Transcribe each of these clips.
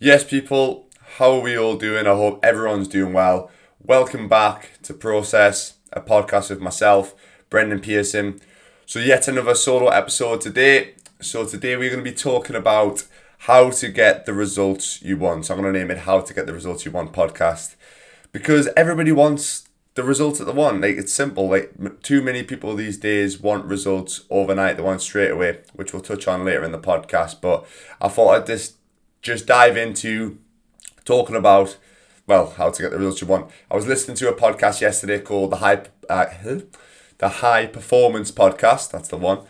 Yes, people, how are we all doing? I hope everyone's doing well. Welcome back to Process, a podcast with myself, Brendan Pearson. So, yet another solo episode today. So, today we're going to be talking about how to get the results you want. So, I'm going to name it How to Get the Results You Want podcast because everybody wants the results that they want. Like it's simple. Like too many people these days want results overnight. They want straight away, which we'll touch on later in the podcast. But I thought I'd just just dive into talking about well how to get the results you want. I was listening to a podcast yesterday called the High uh, the High Performance Podcast. That's the one.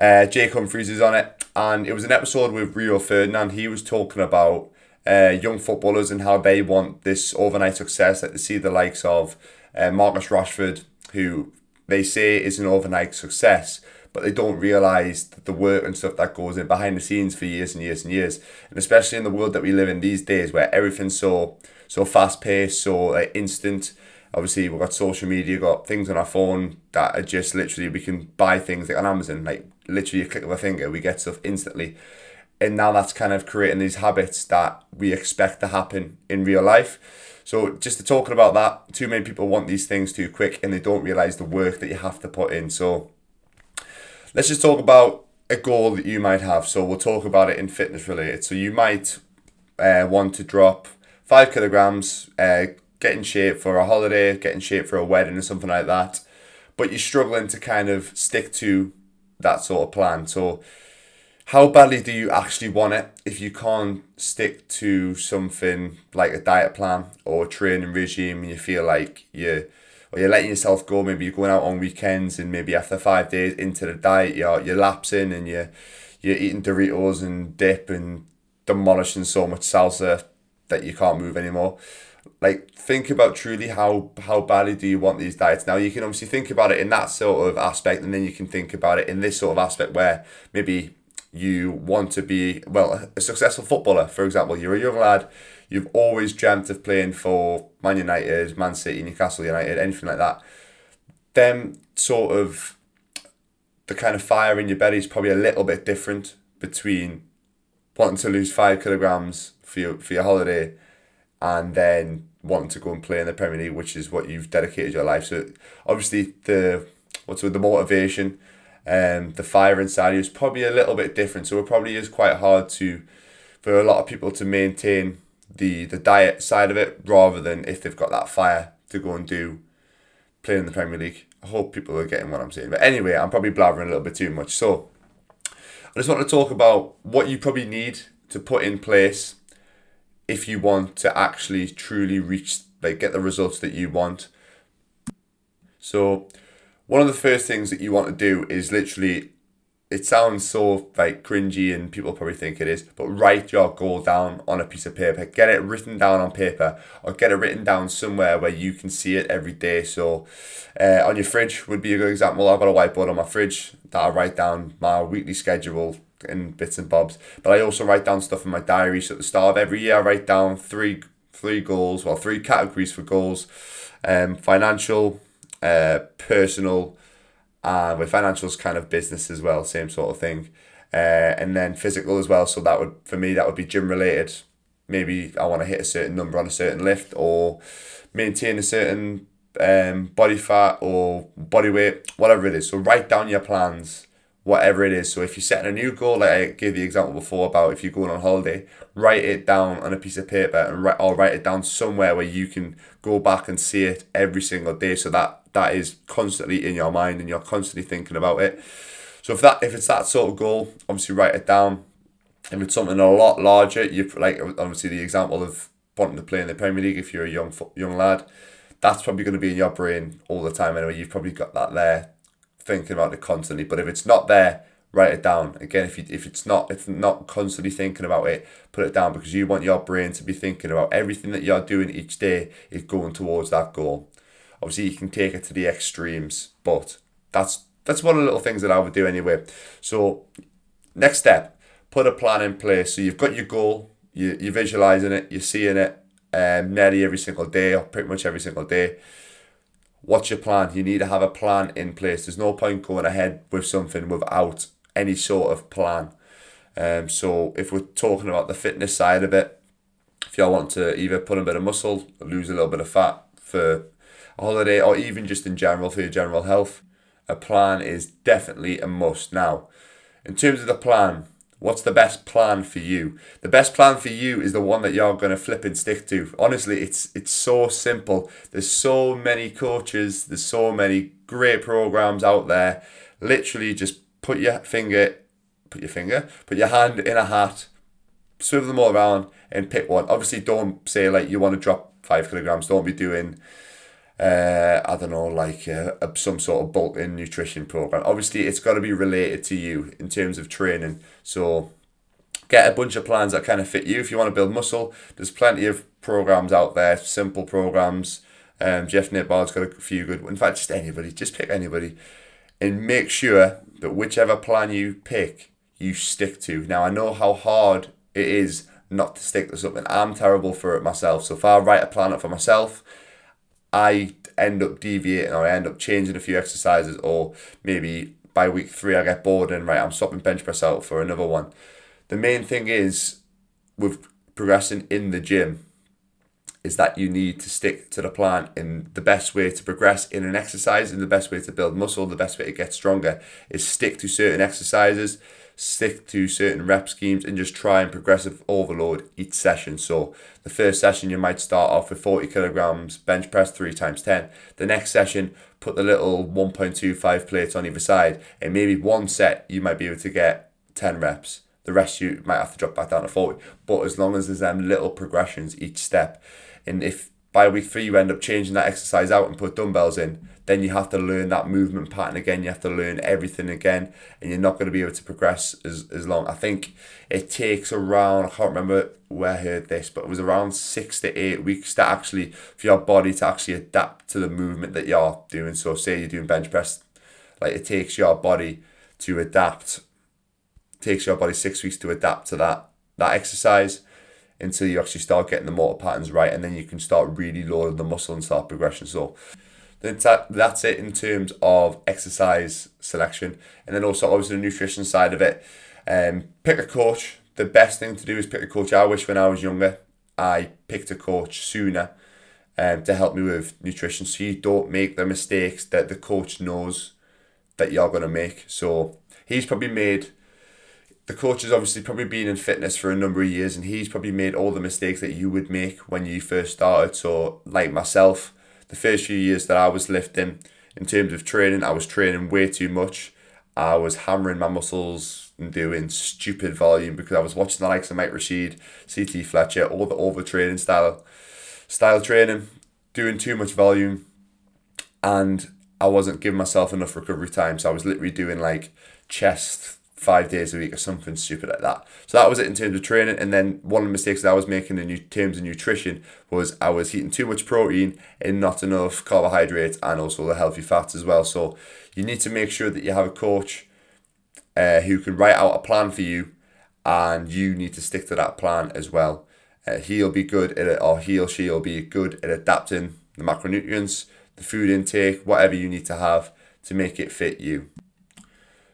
Uh, Jake Humphries is on it, and it was an episode with Rio Ferdinand. He was talking about uh, young footballers and how they want this overnight success. Like to see the likes of uh, Marcus Rashford, who they say is an overnight success, but they don't realise the work and stuff that goes in behind the scenes for years and years and years. And especially in the world that we live in these days, where everything's so so fast paced, so like, instant. Obviously, we've got social media, got things on our phone that are just literally we can buy things like on Amazon, like literally a click of a finger, we get stuff instantly. And now that's kind of creating these habits that we expect to happen in real life so just to talking about that, too many people want these things too quick and they don't realize the work that you have to put in. So let's just talk about a goal that you might have. So we'll talk about it in fitness related. So you might uh, want to drop five kilograms, uh, get in shape for a holiday, get in shape for a wedding or something like that. But you're struggling to kind of stick to that sort of plan. So how badly do you actually want it if you can't stick to something like a diet plan or a training regime and you feel like you or you're letting yourself go maybe you're going out on weekends and maybe after five days into the diet you're, you're lapsing and you're, you're eating Doritos and dip and demolishing so much salsa that you can't move anymore like think about truly how how badly do you want these diets now you can obviously think about it in that sort of aspect and then you can think about it in this sort of aspect where maybe you want to be, well, a successful footballer, for example. You're a young lad, you've always dreamt of playing for Man United, Man City, Newcastle United, anything like that. Then, sort of, the kind of fire in your belly is probably a little bit different between wanting to lose five kilograms for your, for your holiday and then wanting to go and play in the Premier League, which is what you've dedicated your life. So obviously the what's with the motivation um, the fire inside you is probably a little bit different. So it probably is quite hard to for a lot of people to maintain the the diet side of it rather than if they've got that fire to go and do play in the Premier League. I hope people are getting what I'm saying. But anyway, I'm probably blabbering a little bit too much. So I just want to talk about what you probably need to put in place if you want to actually truly reach like get the results that you want. So one of the first things that you want to do is literally it sounds so like cringy and people probably think it is, but write your goal down on a piece of paper. Get it written down on paper or get it written down somewhere where you can see it every day. So uh, on your fridge would be a good example. I've got a whiteboard on my fridge that I write down my weekly schedule in bits and bobs. But I also write down stuff in my diary. So at the start of every year I write down three three goals, well three categories for goals. Um, financial, uh, personal, and with financials kind of business as well, same sort of thing. Uh, and then physical as well. So that would for me that would be gym related. Maybe I want to hit a certain number on a certain lift or maintain a certain um, body fat or body weight, whatever it is. So write down your plans, whatever it is. So if you're setting a new goal, like I gave the example before about if you're going on holiday, write it down on a piece of paper and write or write it down somewhere where you can go back and see it every single day. So that that is constantly in your mind and you're constantly thinking about it. So if that if it's that sort of goal, obviously write it down. If it's something a lot larger, you like obviously the example of wanting to play in the Premier League if you're a young young lad, that's probably going to be in your brain all the time anyway. You've probably got that there, thinking about it constantly. But if it's not there, write it down. Again, if you if it's not if not constantly thinking about it, put it down because you want your brain to be thinking about everything that you're doing each day is going towards that goal. Obviously, you can take it to the extremes, but that's that's one of the little things that I would do anyway. So, next step, put a plan in place. So you've got your goal, you you're visualizing it, you're seeing it um, nearly every single day or pretty much every single day. What's your plan? You need to have a plan in place. There's no point going ahead with something without any sort of plan. Um, so if we're talking about the fitness side of it, if y'all want to either put a bit of muscle, lose a little bit of fat for a holiday, or even just in general for your general health, a plan is definitely a must. Now, in terms of the plan, what's the best plan for you? The best plan for you is the one that you're going to flip and stick to. Honestly, it's it's so simple. There's so many coaches, there's so many great programs out there. Literally just put your finger put your finger, put your hand in a hat, swivel them all around and pick one. Obviously, don't say like you want to drop five kilograms. Don't be doing, uh, I don't know, like uh, some sort of bulk-in nutrition program. Obviously, it's got to be related to you in terms of training. So get a bunch of plans that kind of fit you. If you want to build muscle, there's plenty of programs out there, simple programs. Um, Jeff Nippard's got a few good. In fact, just anybody, just pick anybody, and make sure that whichever plan you pick you stick to. Now, I know how hard it is not to stick to something. I'm terrible for it myself. So if I write a plan up for myself, I end up deviating or I end up changing a few exercises or maybe by week three I get bored and right I'm swapping bench press out for another one. The main thing is with progressing in the gym is that you need to stick to the plan and the best way to progress in an exercise and the best way to build muscle, the best way to get stronger is stick to certain exercises stick to certain rep schemes and just try and progressive overload each session. So the first session you might start off with 40 kilograms bench press three times 10. The next session, put the little 1.25 plates on either side and maybe one set you might be able to get 10 reps. The rest you might have to drop back down to 40. But as long as there's them little progressions each step and if by week three you end up changing that exercise out and put dumbbells in, then you have to learn that movement pattern again. You have to learn everything again, and you're not going to be able to progress as, as long. I think it takes around, I can't remember where I heard this, but it was around six to eight weeks to actually, for your body to actually adapt to the movement that you're doing. So, say you're doing bench press, like it takes your body to adapt, takes your body six weeks to adapt to that that exercise until you actually start getting the motor patterns right, and then you can start really loading the muscle and start progression. So that's it in terms of exercise selection, and then also obviously the nutrition side of it. Um, pick a coach. The best thing to do is pick a coach. I wish when I was younger, I picked a coach sooner um, to help me with nutrition, so you don't make the mistakes that the coach knows that you're gonna make. So he's probably made the coach has obviously probably been in fitness for a number of years and he's probably made all the mistakes that you would make when you first started. So, like myself, the first few years that I was lifting, in terms of training, I was training way too much. I was hammering my muscles and doing stupid volume because I was watching the likes of Mike Rashid, CT Fletcher, all the overtraining style, style training, doing too much volume, and I wasn't giving myself enough recovery time. So I was literally doing like chest five days a week or something stupid like that. So that was it in terms of training. And then one of the mistakes that I was making in terms of nutrition was I was eating too much protein and not enough carbohydrates and also the healthy fats as well. So you need to make sure that you have a coach uh, who can write out a plan for you and you need to stick to that plan as well. Uh, he'll be good at it, or he or she will be good at adapting the macronutrients, the food intake, whatever you need to have to make it fit you.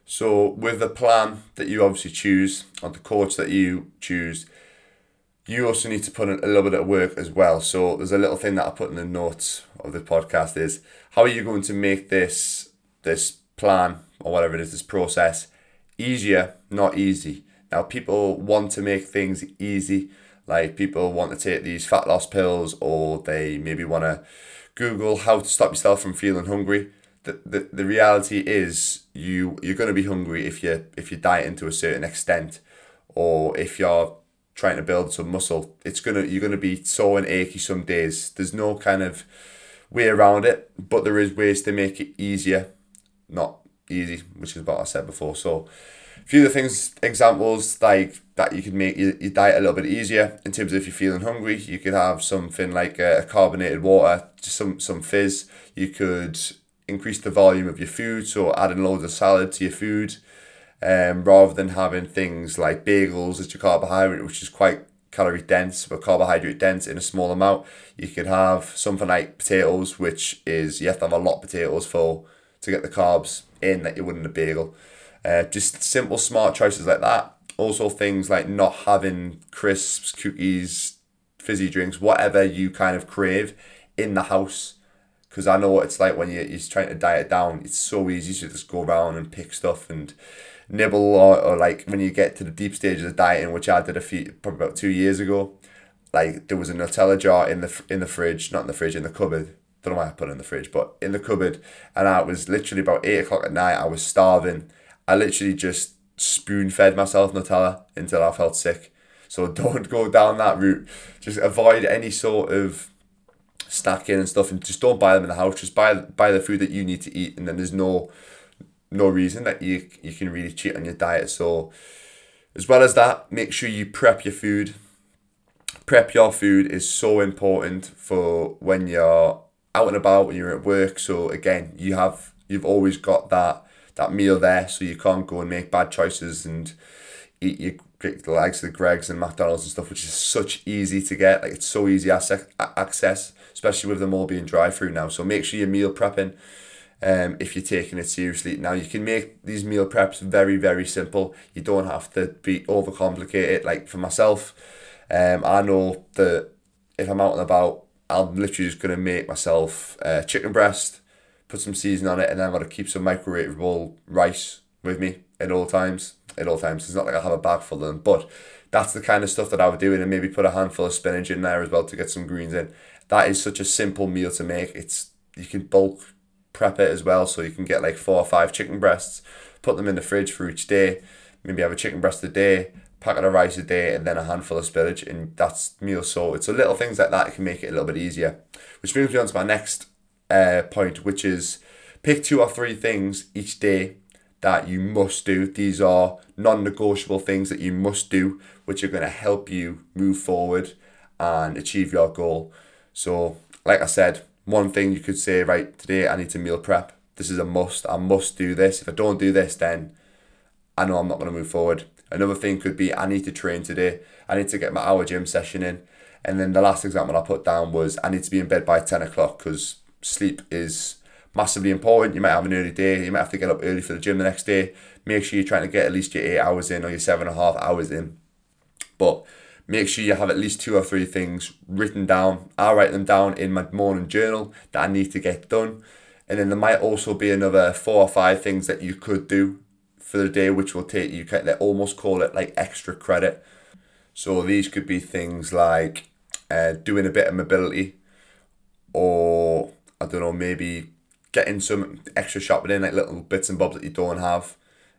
So with the plan that you obviously choose, or the coach that you choose, you also need to put in a little bit of work as well. So there's a little thing that I put in the notes of the podcast is how are you going to make this this plan or whatever it is, this process easier, not easy. Now people want to make things easy. Like people want to take these fat loss pills or they maybe want to Google how to stop yourself from feeling hungry the, the, the reality is you you're going to be hungry if you if you diet to a certain extent or if you're trying to build some muscle. It's gonna you're gonna be sore and achy some days. There's no kind of way around it but there is ways to make it easier. Not easy which is what i said before. So a few of the things examples like that you could make your, your diet a little bit easier. In terms of if you're feeling hungry you could have something like a carbonated water just some some fizz. You could increase the volume of your food, so adding loads of salad to your food, um, rather than having things like bagels as your carbohydrate, which is quite calorie dense, but carbohydrate dense in a small amount. You could have something like potatoes, which is you have to have a lot of potatoes for to get the carbs in that you would in a bagel. Uh, just simple, smart choices like that. Also, things like not having crisps, cookies, fizzy drinks, whatever you kind of crave in the house. Because I know what it's like when you, you're trying to diet down. It's so easy to just go around and pick stuff and nibble or, or like when you get to the deep stages of dieting, which I did a few probably about two years ago. Like there was a Nutella jar in the in the fridge, not in the fridge, in the cupboard. Don't know why I put it in the fridge, but in the cupboard, and I was literally about eight o'clock at night. I was starving. I literally just spoon fed myself Nutella until I felt sick. So don't go down that route. Just avoid any sort of snacking and stuff, and just don't buy them in the house. Just buy buy the food that you need to eat, and then there's no no reason that you you can really cheat on your diet. So as well as that, make sure you prep your food. Prep your food is so important for when you're out and about, when you're at work. So again, you have you've always got that that meal there, so you can't go and make bad choices and eat your the likes of the Greggs and McDonald's and stuff, which is such easy to get. Like it's so easy access, especially with them all being dry through now. So make sure you're meal prepping. Um, if you're taking it seriously. Now you can make these meal preps very very simple. You don't have to be overcomplicated. Like for myself, um, I know that if I'm out and about, I'm literally just gonna make myself uh, chicken breast, put some seasoning on it, and then I'm gonna keep some microwavable rice with me at all times. At all times, it's not like I have a bag full of them, but that's the kind of stuff that I would do, and maybe put a handful of spinach in there as well to get some greens in. That is such a simple meal to make. It's you can bulk prep it as well, so you can get like four or five chicken breasts, put them in the fridge for each day. Maybe have a chicken breast a day, packet of rice a day, and then a handful of spinach, and that's meal sorted. So little things like that can make it a little bit easier. Which brings me on to my next uh, point, which is pick two or three things each day that you must do. These are non negotiable things that you must do, which are going to help you move forward and achieve your goal. So, like I said, one thing you could say, right, today I need to meal prep. This is a must. I must do this. If I don't do this, then I know I'm not going to move forward. Another thing could be I need to train today. I need to get my hour gym session in. And then the last example I put down was I need to be in bed by 10 o'clock because sleep is massively important. You might have an early day, you might have to get up early for the gym the next day. Make sure you're trying to get at least your eight hours in or your seven and a half hours in. But make sure you have at least two or three things written down. I write them down in my morning journal that I need to get done. And then there might also be another four or five things that you could do for the day, which will take you, they almost call it like extra credit. So these could be things like uh, doing a bit of mobility or I don't know, maybe getting some extra shopping in, like little bits and bobs that you don't have.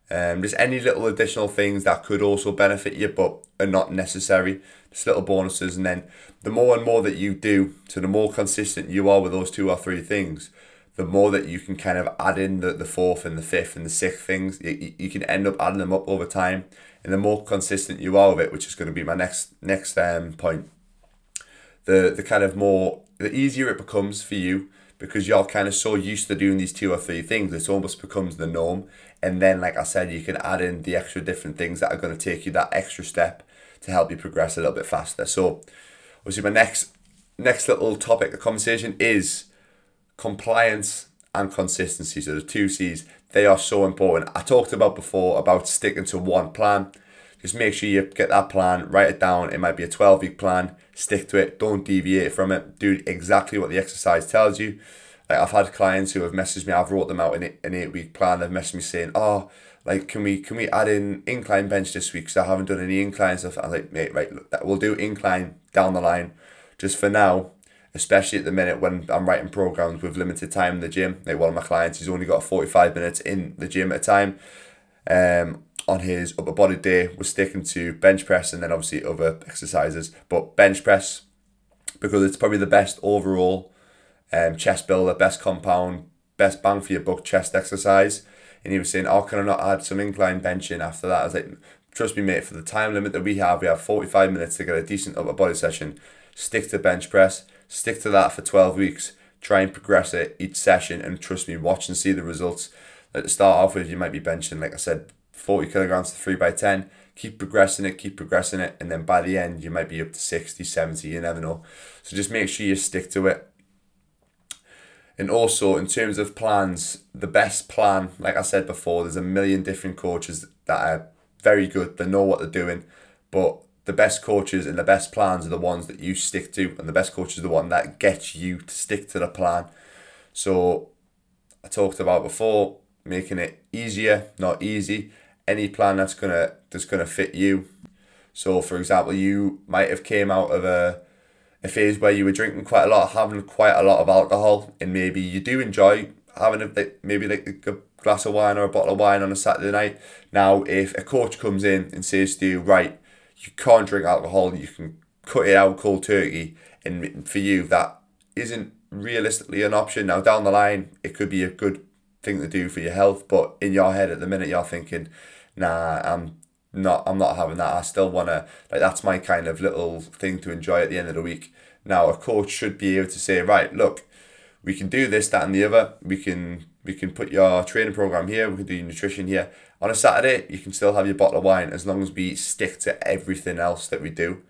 Um, just any little additional things that could also benefit you but are not necessary. Just little bonuses, and then the more and more that you do, so the more consistent you are with those two or three things, the more that you can kind of add in the, the fourth and the fifth and the sixth things. You, you can end up adding them up over time, and the more consistent you are with it, which is going to be my next next um point. The the kind of more the easier it becomes for you because you're kind of so used to doing these two or three things, it almost becomes the norm. And then, like I said, you can add in the extra different things that are going to take you that extra step to help you progress a little bit faster. So, obviously, my next next little topic of conversation is compliance and consistency. So the two C's, they are so important. I talked about before about sticking to one plan. Just make sure you get that plan, write it down. It might be a 12 week plan. Stick to it. Don't deviate from it. Do exactly what the exercise tells you. Like I've had clients who have messaged me. I've wrote them out in an eight week plan. They've messaged me saying, "Oh, like can we can we add in incline bench this week? Because I haven't done any incline stuff." I'm like, "Mate, right, look, we'll do incline down the line. Just for now, especially at the minute when I'm writing programs with limited time in the gym. Like one of my clients, he's only got 45 minutes in the gym at a time. Um, on his upper body day was sticking to bench press and then obviously other exercises, but bench press because it's probably the best overall um, chest builder, best compound, best bang for your buck chest exercise. And he was saying, "Oh, can I not add some incline benching after that?" I was like, "Trust me, mate. For the time limit that we have, we have forty five minutes to get a decent upper body session. Stick to bench press. Stick to that for twelve weeks. Try and progress it each session, and trust me, watch and see the results." At the start off with, you might be benching, like I said, 40 kilograms to 3 by 10 keep progressing it keep progressing it and then by the end you might be up to 60 70 you never know so just make sure you stick to it and also in terms of plans the best plan like i said before there's a million different coaches that are very good they know what they're doing but the best coaches and the best plans are the ones that you stick to, and the best coach is the one that gets you to stick to the plan. So I talked about before making it easier, not easy. Any plan that's gonna that's gonna fit you. So for example, you might have came out of a a phase where you were drinking quite a lot, having quite a lot of alcohol, and maybe you do enjoy having a maybe like a glass of wine or a bottle of wine on a Saturday night. Now, if a coach comes in and says to you, right, you can't drink alcohol, you can cut it out cold turkey, and for you that isn't realistically an option. Now down the line, it could be a good thing to do for your health, but in your head at the minute, you're thinking, nah, I'm not, I'm not having that. I still wanna like that's my kind of little thing to enjoy at the end of the week. Now a coach should be able to say, right, look, we can do this, that, and the other. We can we can put your training program here. We can do your nutrition here. On a Saturday, you can still have your bottle of wine as long as we stick to everything else that we do.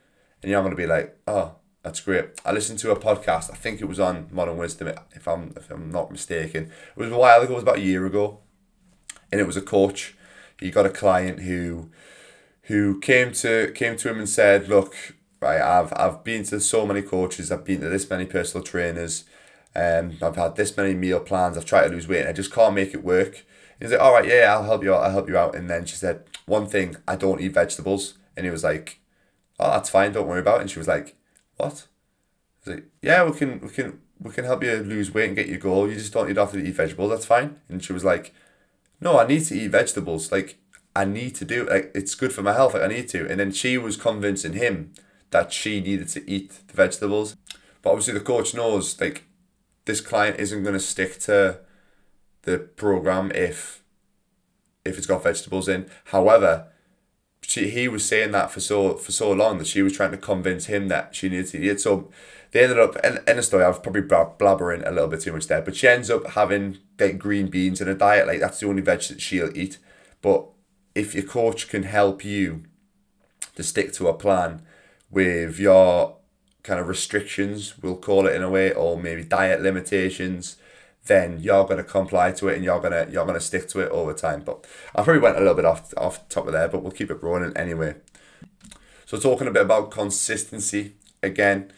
And you're not to be like, oh, that's great. I listened to a podcast. I think it was on Modern Wisdom, if I'm if I'm not mistaken. It was a while ago. It was about a year ago, and it was a coach. He got a client who who came to came to him and said, "Look, right, I've I've been to so many coaches. I've been to this many personal trainers." Um, I've had this many meal plans. I've tried to lose weight and I just can't make it work. He's like, all right, yeah, I'll help you out. I'll help you out. And then she said, one thing, I don't eat vegetables. And he was like, oh, that's fine. Don't worry about it. And she was like, what? Was like, yeah, we can, we can, we can help you lose weight and get your goal. You just don't need to eat vegetables. That's fine. And she was like, no, I need to eat vegetables. Like, I need to do. Like, it's good for my health. Like, I need to. And then she was convincing him that she needed to eat the vegetables. But obviously, the coach knows, like, this client isn't going to stick to the program if if it's got vegetables in. However, she he was saying that for so for so long that she was trying to convince him that she needed to eat. So they ended up in, in a story. I was probably blabbering a little bit too much there, but she ends up having like green beans in a diet. Like that's the only veg that she'll eat. But if your coach can help you to stick to a plan with your kind of restrictions, we'll call it in a way, or maybe diet limitations, then you're gonna comply to it and you're gonna you're gonna stick to it over time. But I probably went a little bit off off top of there, but we'll keep it rolling anyway. So talking a bit about consistency again,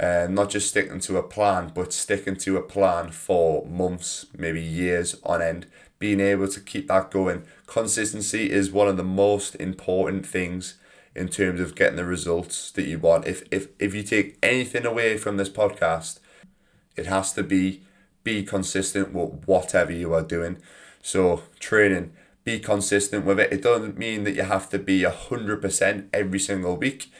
uh, not just sticking to a plan, but sticking to a plan for months, maybe years on end. Being able to keep that going. Consistency is one of the most important things in terms of getting the results that you want. If if if you take anything away from this podcast, it has to be be consistent with whatever you are doing. So training, be consistent with it. It doesn't mean that you have to be hundred percent every single week.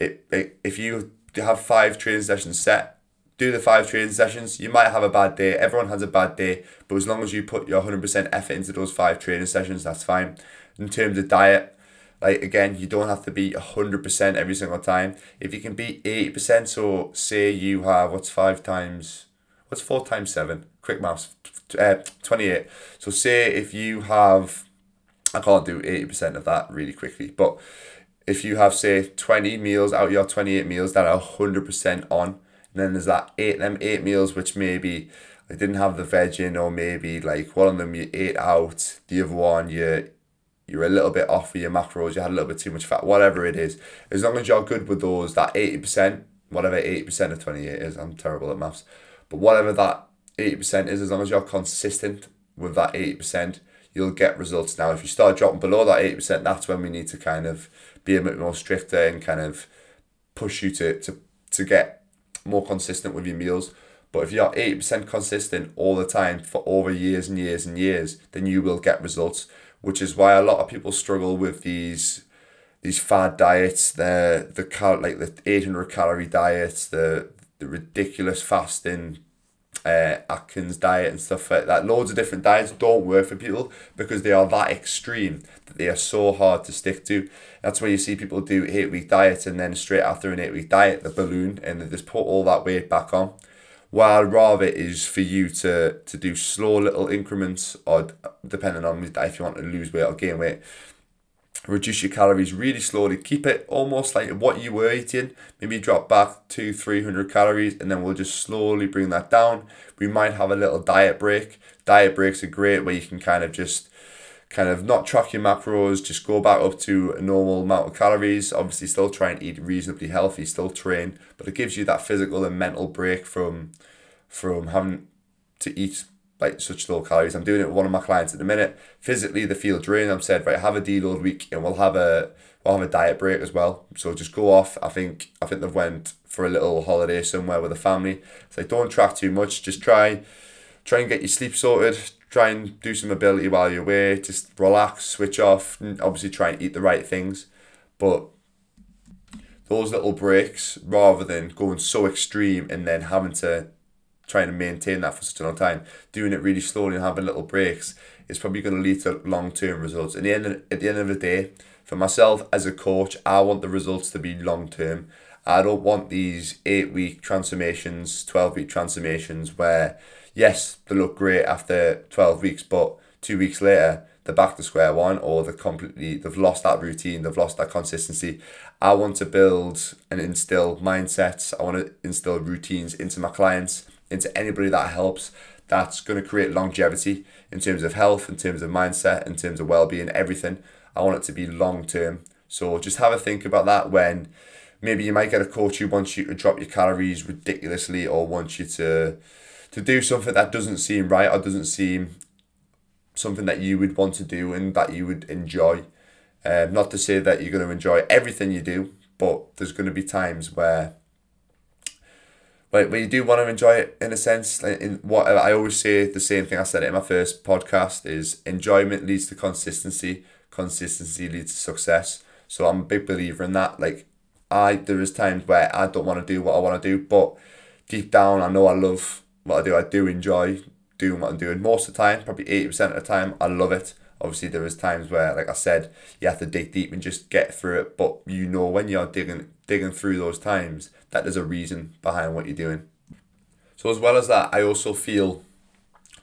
It, it if you have five training sessions set, do the five training sessions. You might have a bad day. Everyone has a bad day, but as long as you put your hundred percent effort into those five training sessions, that's fine. In terms of diet, like again, you don't have to be hundred percent every single time. If you can be eighty percent, so say you have what's five times, what's four times seven? Quick maths, uh, twenty eight. So say if you have, I can't do eighty percent of that really quickly, but if you have say twenty meals out of your twenty eight meals that are hundred percent on, and then there's that eight them eight meals which maybe I didn't have the veg in, or maybe like one of them you ate out, the other one you you're a little bit off with your macros, you had a little bit too much fat, whatever it is. As long as you're good with those, that 80%, whatever 80% of 28 is, I'm terrible at maths, but whatever that 80% is, as long as you're consistent with that 80%, you'll get results. Now, if you start dropping below that 80%, that's when we need to kind of be a bit more stricter and kind of push you to, to, to get more consistent with your meals. But if you're 80% consistent all the time for over years and years and years, then you will get results which is why a lot of people struggle with these these fad diets, the the cal like the eight hundred calorie diets, the the ridiculous fasting, uh, Atkins diet and stuff like that. Loads of different diets don't work for people because they are that extreme that they are so hard to stick to. That's why you see people do eight week diets and then straight after an eight week diet, the balloon and they just put all that weight back on while rather is for you to to do slow little increments or depending on if you want to lose weight or gain weight reduce your calories really slowly keep it almost like what you were eating maybe drop back to 300 calories and then we'll just slowly bring that down we might have a little diet break diet breaks are great where you can kind of just kind of not track your macros, just go back up to a normal amount of calories. Obviously, still try and eat reasonably healthy, still train, but it gives you that physical and mental break from from having to eat like such low calories. I'm doing it with one of my clients at the minute. Physically, they feel drained. I'm said right, have a deload week, and we'll have a we'll have a diet break as well. So just go off. I think I think they've went for a little holiday somewhere with the family. So don't track too much. Just try try and get your sleep sorted. Try and do some mobility while you're away. Just relax, switch off. And obviously, try and eat the right things. But those little breaks, rather than going so extreme and then having to trying to maintain that for such a long time, doing it really slowly and having little breaks is probably going to lead to long term results. In the end, at the end of the day, for myself as a coach, I want the results to be long term. I don't want these eight week transformations, 12 week transformations where, yes, they look great after 12 weeks, but two weeks later, they're back to square one or they're completely, they've lost that routine, they've lost that consistency. I want to build and instill mindsets, I want to instill routines into my clients, into anybody that helps. That's going to create longevity in terms of health, in terms of mindset, in terms of well being, everything. I want it to be long term. So just have a think about that when maybe you might get a coach who wants you to drop your calories ridiculously or wants you to to do something that doesn't seem right or doesn't seem something that you would want to do and that you would enjoy. Um, not to say that you're going to enjoy everything you do, but there's going to be times where but but you do want to enjoy it in a sense. In what I always say, the same thing I said in my first podcast is enjoyment leads to consistency. Consistency leads to success. So I'm a big believer in that. Like I there is times where I don't want to do what I want to do, but deep down I know I love what I do. I do enjoy doing what I'm doing. Most of the time, probably eighty percent of the time, I love it. Obviously, there is times where, like I said, you have to dig deep and just get through it. But you know when you're digging digging through those times that there's a reason behind what you're doing. So as well as that, I also feel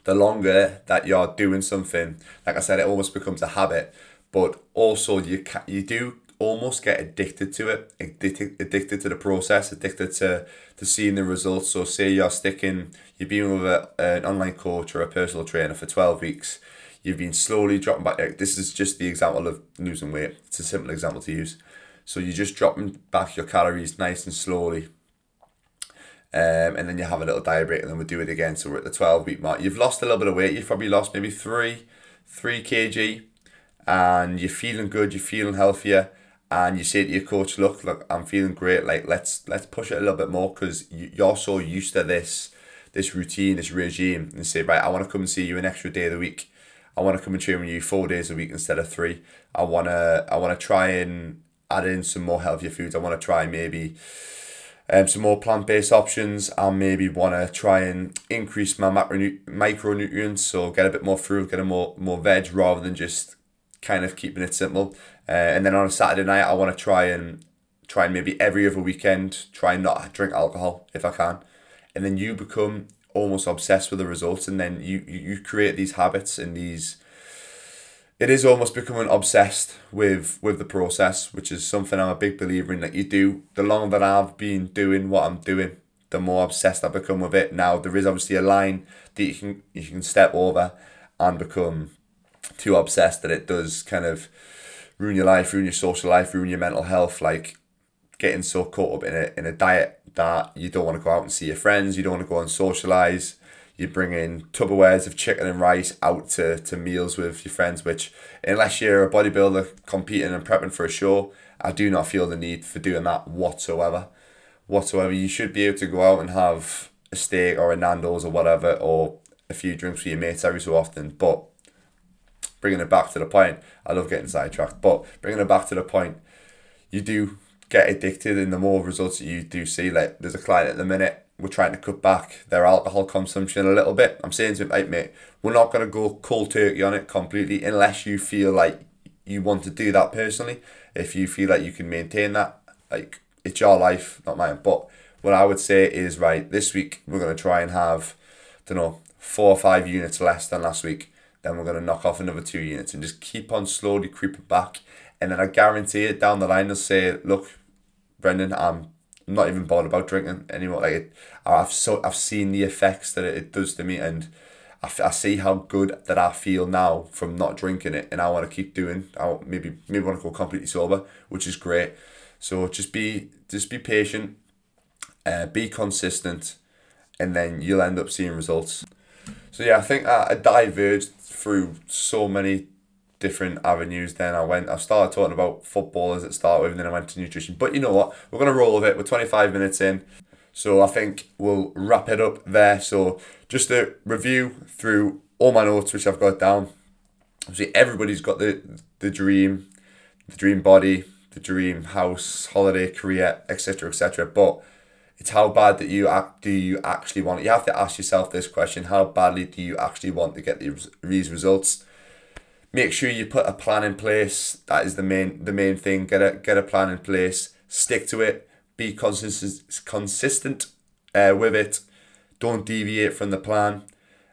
the longer that you're doing something, like I said, it almost becomes a habit. But also you ca- you do almost get addicted to it, addicted, addicted to the process, addicted to, to seeing the results. So say you're sticking, you've been with a, an online coach or a personal trainer for 12 weeks, you've been slowly dropping back. This is just the example of losing weight. It's a simple example to use. So you're just dropping back your calories nice and slowly. Um, and then you have a little diet break and then we do it again. So we're at the 12 week mark. You've lost a little bit of weight. You've probably lost maybe three, three kg and you're feeling good. You're feeling healthier and you say to your coach, look, look, I'm feeling great. Like let's let's push it a little bit more because you're so used to this this routine, this regime, and say, right, I want to come and see you an extra day of the week. I want to come and train with you four days a week instead of three. I wanna I wanna try and add in some more healthier foods. I want to try maybe um, some more plant based options. I maybe want to try and increase my macro micronutrients, so get a bit more fruit, get a more more veg rather than just kind of keeping it simple. Uh, and then on a Saturday night, I want to try and try and maybe every other weekend try and not drink alcohol if I can. And then you become almost obsessed with the results, and then you you, you create these habits and these. It is almost becoming obsessed with with the process, which is something I'm a big believer in. That you do the longer that I've been doing what I'm doing, the more obsessed I become with it. Now there is obviously a line that you can you can step over and become too obsessed that it does kind of ruin your life, ruin your social life, ruin your mental health. Like getting so caught up in a in a diet that you don't want to go out and see your friends, you don't want to go and socialize. You bring in Tupperwares of chicken and rice out to, to meals with your friends, which unless you're a bodybuilder competing and prepping for a show, I do not feel the need for doing that whatsoever. Whatsoever, you should be able to go out and have a steak or a Nando's or whatever, or a few drinks with your mates every so often. But bringing it back to the point, I love getting sidetracked, but bringing it back to the point, you do get addicted and the more results that you do see, like there's a client at the minute, we're trying to cut back their alcohol consumption a little bit. I'm saying to him, hey mate, we're not going to go cold turkey on it completely unless you feel like you want to do that personally. If you feel like you can maintain that, like it's your life, not mine. But what I would say is, right, this week we're going to try and have, I don't know, four or five units less than last week then we're going to knock off another two units and just keep on slowly creeping back. And then I guarantee it down the line, they'll say, look, Brendan, I'm not even bothered about drinking anymore. Like it, I've so I've seen the effects that it, does to me, and I, I see how good that I feel now from not drinking it, and I want to keep doing. I maybe maybe want to go completely sober, which is great. So just be just be patient, uh, be consistent, and then you'll end up seeing results. So yeah, I think I, I diverged through so many different avenues. Then I went, I started talking about football as it started with, and then I went to nutrition. But you know what? We're gonna roll with it. We're twenty five minutes in. So I think we'll wrap it up there. So just a review through all my notes, which I've got down. Obviously, everybody's got the the dream, the dream body, the dream house, holiday, career, etc., etc. But it's how bad that you act. Do you actually want it? You have to ask yourself this question: How badly do you actually want to get these these results? Make sure you put a plan in place. That is the main the main thing. Get a get a plan in place. Stick to it be consistent, consistent uh, with it. Don't deviate from the plan.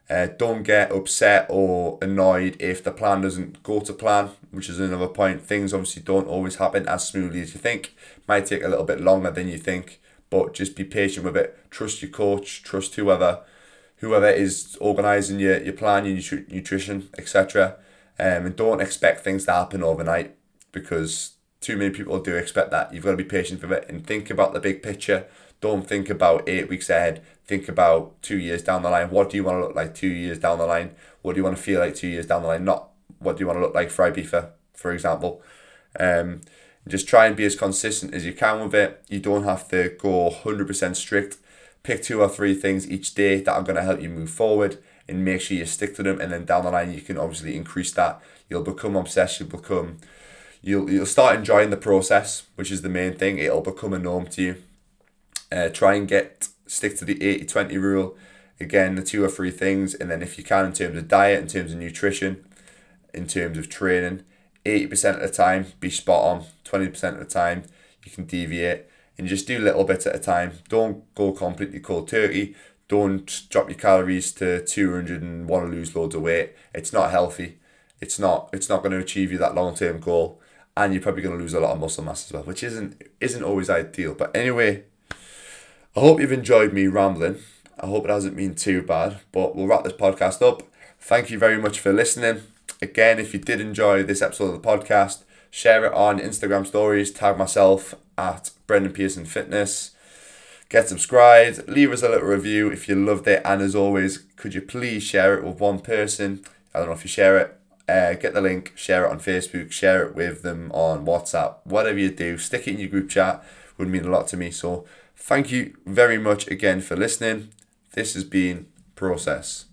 Uh, don't get upset or annoyed if the plan doesn't go to plan, which is another point. Things obviously don't always happen as smoothly as you think. Might take a little bit longer than you think, but just be patient with it. Trust your coach, trust whoever, whoever is organising your, your plan, your nutrition, etc. Um, and don't expect things to happen overnight because too many people do expect that. You've got to be patient with it and think about the big picture. Don't think about eight weeks ahead. Think about two years down the line. What do you want to look like two years down the line? What do you want to feel like two years down the line? Not what do you want to look like for Ibiza, for example. Um, just try and be as consistent as you can with it. You don't have to go 100% strict. Pick two or three things each day that are going to help you move forward and make sure you stick to them. And then down the line, you can obviously increase that. You'll become obsessed. You'll become you'll you'll start enjoying the process, which is the main thing. It'll become a norm to you. Uh, try and get stick to the 80-20 rule. Again, the two or three things, and then if you can, in terms of diet, in terms of nutrition, in terms of training, eighty percent of the time be spot on. Twenty percent of the time you can deviate, and just do a little bits at a time. Don't go completely cold turkey. Don't drop your calories to two hundred and want to lose loads of weight. It's not healthy. It's not. It's not going to achieve you that long term goal and you're probably going to lose a lot of muscle mass as well, which isn't isn't always ideal. But anyway, I hope you've enjoyed me rambling. I hope it hasn't been too bad. But we'll wrap this podcast up. Thank you very much for listening. Again, if you did enjoy this episode of the podcast, share it on Instagram stories. Tag myself at Brendan Pearson Fitness. Get subscribed. Leave us a little review if you loved it. And as always, could you please share it with one person? I don't know if you share it uh, get the link, share it on Facebook, share it with them on WhatsApp, whatever you do, stick it in your group chat would mean a lot to me. So thank you very much again for listening. This has been Process.